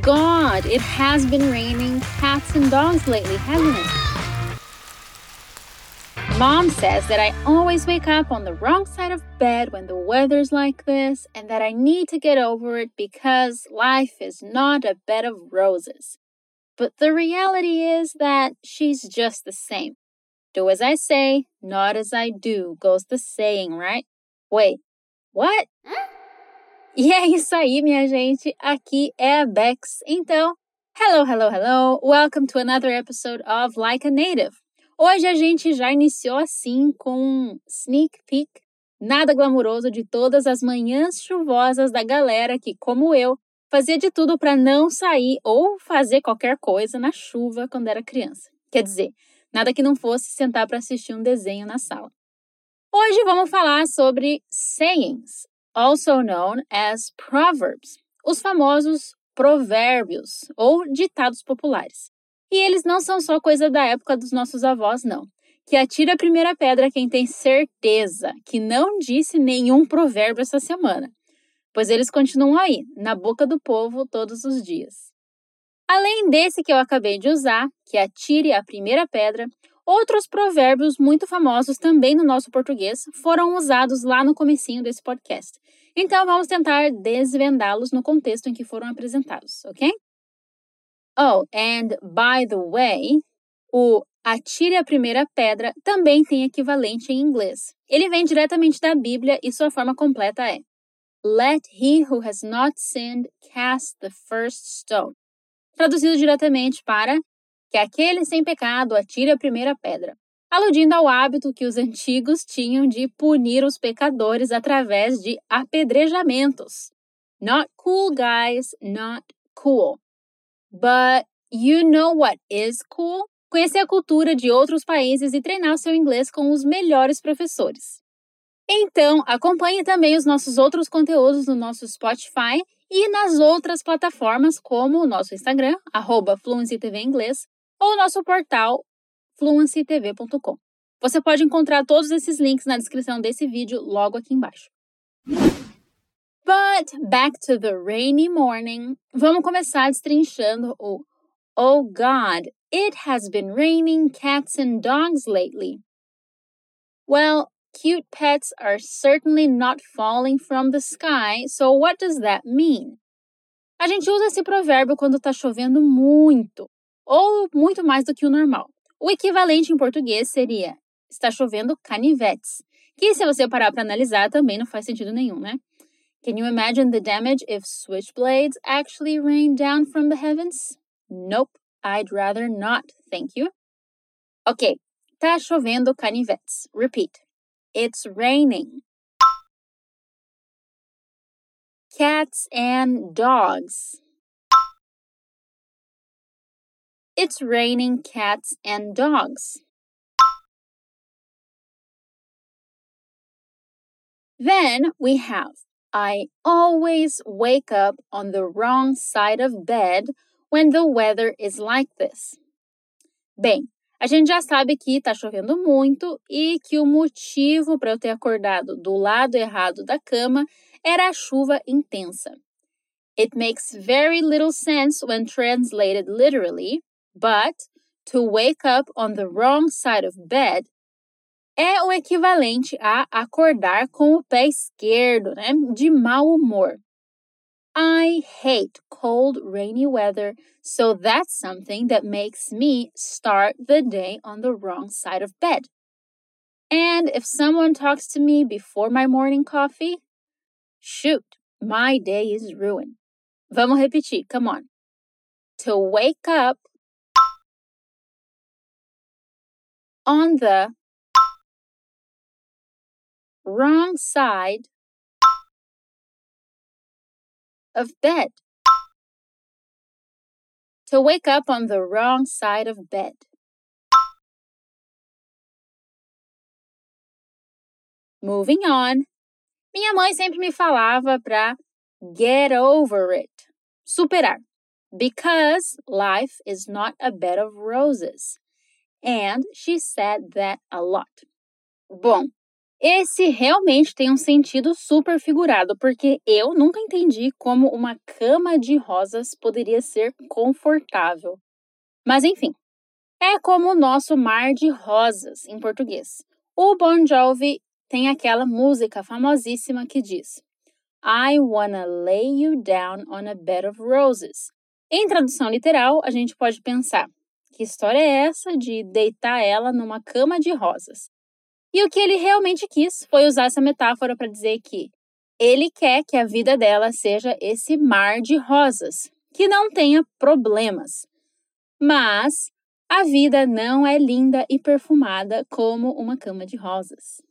God, it has been raining cats and dogs lately, hasn't it? Mom says that I always wake up on the wrong side of bed when the weather's like this, and that I need to get over it because life is not a bed of roses. But the reality is that she's just the same. Do as I say, not as I do, goes the saying, right? Wait, what? E é isso aí, minha gente. Aqui é a Bex. Então, hello, hello, hello. Welcome to another episode of Like a Native. Hoje a gente já iniciou assim com um sneak peek nada glamuroso de todas as manhãs chuvosas da galera que, como eu, fazia de tudo para não sair ou fazer qualquer coisa na chuva quando era criança. Quer dizer, nada que não fosse sentar para assistir um desenho na sala. Hoje vamos falar sobre sayings, also known as proverbs, os famosos provérbios ou ditados populares. E eles não são só coisa da época dos nossos avós, não. Que atira a primeira pedra quem tem certeza que não disse nenhum provérbio essa semana, pois eles continuam aí, na boca do povo todos os dias. Além desse que eu acabei de usar, que atire a primeira pedra, outros provérbios muito famosos também no nosso português foram usados lá no comecinho desse podcast. Então vamos tentar desvendá-los no contexto em que foram apresentados, ok? Oh, and by the way, o atire a primeira pedra também tem equivalente em inglês. Ele vem diretamente da Bíblia e sua forma completa é Let he who has not sinned cast the first stone. Traduzido diretamente para que aquele sem pecado atire a primeira pedra aludindo ao hábito que os antigos tinham de punir os pecadores através de apedrejamentos. Not cool, guys, not cool. But you know what is cool? Conhecer a cultura de outros países e treinar seu inglês com os melhores professores. Então, acompanhe também os nossos outros conteúdos no nosso Spotify e nas outras plataformas como o nosso Instagram, arroba Inglês, ou o nosso portal fluencytv.com. Você pode encontrar todos esses links na descrição desse vídeo logo aqui embaixo. But back to the rainy morning. Vamos começar destrinchando o Oh God, it has been raining cats and dogs lately. Well, cute pets are certainly not falling from the sky, so what does that mean? A gente usa esse provérbio quando está chovendo muito, ou muito mais do que o normal. O equivalente em português seria está chovendo canivetes, que se você parar para analisar também não faz sentido nenhum, né? Can you imagine the damage if switchblades actually rain down from the heavens? Nope, I'd rather not, thank you. Ok, tá chovendo canivetes. Repeat. It's raining. Cats and dogs. It's raining cats and dogs. Then we have I always wake up on the wrong side of bed when the weather is like this. Bem, a gente já sabe que está chovendo muito e que o motivo para eu ter acordado do lado errado da cama era a chuva intensa. It makes very little sense when translated literally, But to wake up on the wrong side of bed é o equivalente a acordar com o pé esquerdo, né? De mau humor. I hate cold, rainy weather, so that's something that makes me start the day on the wrong side of bed. And if someone talks to me before my morning coffee, shoot, my day is ruined. Vamos repetir, come on. To wake up on the wrong side of bed. To wake up on the wrong side of bed. Moving on. Minha mãe sempre me falava para get over it, superar, because life is not a bed of roses. And she said that a lot. Bom, Esse realmente tem um sentido super figurado, porque eu nunca entendi como uma cama de rosas poderia ser confortável. Mas enfim, é como o nosso mar de rosas em português. O Bon Jovi tem aquela música famosíssima que diz: I wanna lay you down on a bed of roses. Em tradução literal, a gente pode pensar: que história é essa de deitar ela numa cama de rosas? E o que ele realmente quis foi usar essa metáfora para dizer que ele quer que a vida dela seja esse mar de rosas, que não tenha problemas. Mas a vida não é linda e perfumada como uma cama de rosas.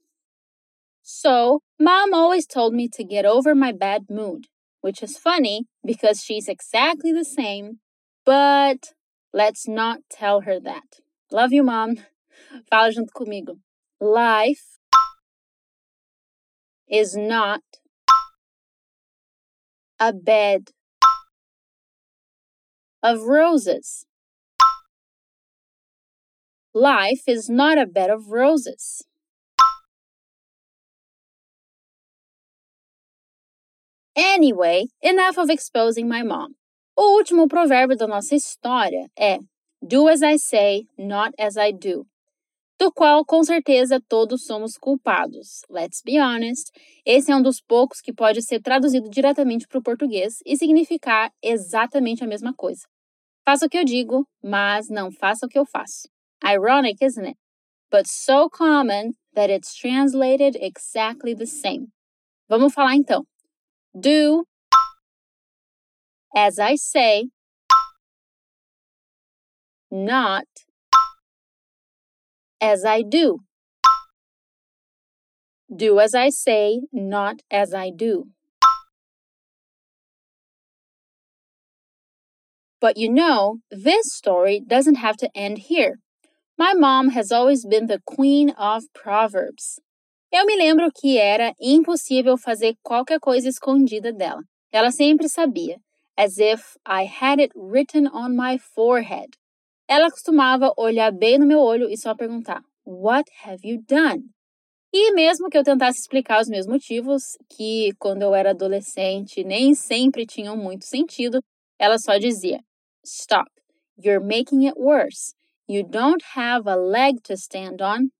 So, mom always told me to get over my bad mood, which is funny because she's exactly the same, but let's not tell her that. Love you, mom. Fala junto comigo. Life is not a bed of roses. Life is not a bed of roses. Anyway, enough of exposing my mom. O último provérbio da nossa história é Do as I say, not as I do do qual com certeza todos somos culpados. Let's be honest, esse é um dos poucos que pode ser traduzido diretamente para o português e significar exatamente a mesma coisa. Faça o que eu digo, mas não faça o que eu faço. Ironic, isn't it? But so common that it's translated exactly the same. Vamos falar então. Do as I say, not as I do. Do as I say, not as I do. But you know, this story doesn't have to end here. My mom has always been the queen of proverbs. Eu me lembro que era impossível fazer qualquer coisa escondida dela. Ela sempre sabia, as if I had it written on my forehead. Ela costumava olhar bem no meu olho e só perguntar: What have you done? E mesmo que eu tentasse explicar os meus motivos, que quando eu era adolescente nem sempre tinham muito sentido, ela só dizia: Stop, you're making it worse. You don't have a leg to stand on.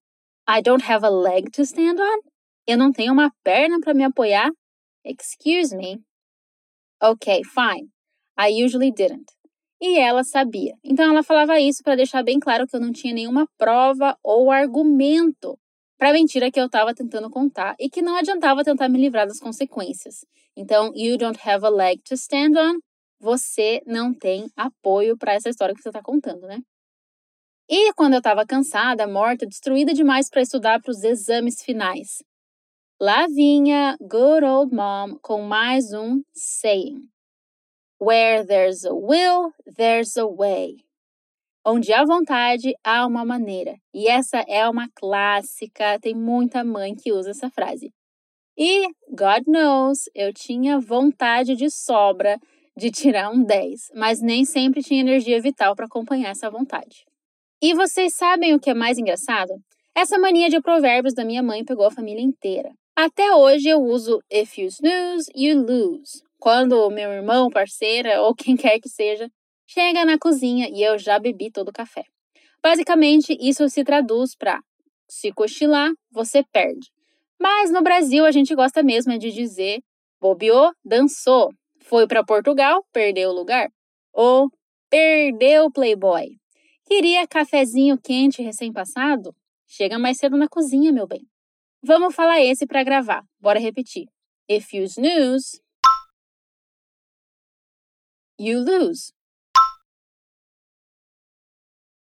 I don't have a leg to stand on? Eu não tenho uma perna para me apoiar? Excuse me. Okay, fine. I usually didn't e ela sabia. Então ela falava isso para deixar bem claro que eu não tinha nenhuma prova ou argumento para a mentira que eu estava tentando contar e que não adiantava tentar me livrar das consequências. Então, you don't have a leg to stand on. Você não tem apoio para essa história que você está contando, né? E quando eu estava cansada, morta, destruída demais para estudar para os exames finais, lá vinha Good Old Mom com mais um saying. Where there's a will, there's a way. Onde há vontade, há uma maneira. E essa é uma clássica, tem muita mãe que usa essa frase. E, God knows, eu tinha vontade de sobra de tirar um 10, mas nem sempre tinha energia vital para acompanhar essa vontade. E vocês sabem o que é mais engraçado? Essa mania de provérbios da minha mãe pegou a família inteira. Até hoje eu uso if you snooze, you lose quando meu irmão, parceira ou quem quer que seja chega na cozinha e eu já bebi todo o café. Basicamente, isso se traduz para se cochilar, você perde. Mas no Brasil a gente gosta mesmo de dizer bobeou, dançou, foi para Portugal, perdeu o lugar, ou perdeu o Playboy. Queria cafezinho quente recém-passado? Chega mais cedo na cozinha, meu bem. Vamos falar esse para gravar. Bora repetir. If you snooze, you lose.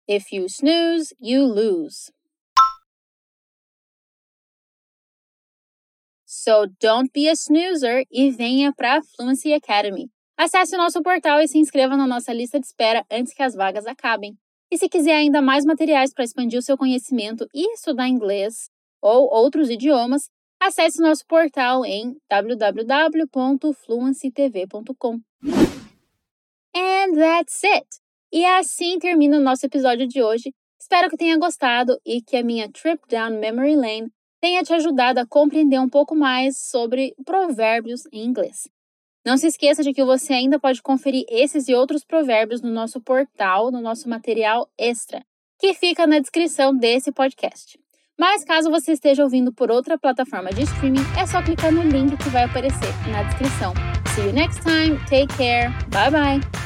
If you snooze, you lose. So don't be a snoozer e venha para a Fluency Academy. Acesse o nosso portal e se inscreva na nossa lista de espera antes que as vagas acabem. E se quiser ainda mais materiais para expandir o seu conhecimento e estudar inglês ou outros idiomas, acesse nosso portal em www.fluencytv.com. And that's it! E assim termina o nosso episódio de hoje. Espero que tenha gostado e que a minha trip down memory lane tenha te ajudado a compreender um pouco mais sobre provérbios em inglês. Não se esqueça de que você ainda pode conferir esses e outros provérbios no nosso portal, no nosso material extra, que fica na descrição desse podcast. Mas caso você esteja ouvindo por outra plataforma de streaming, é só clicar no link que vai aparecer na descrição. See you next time, take care, bye bye!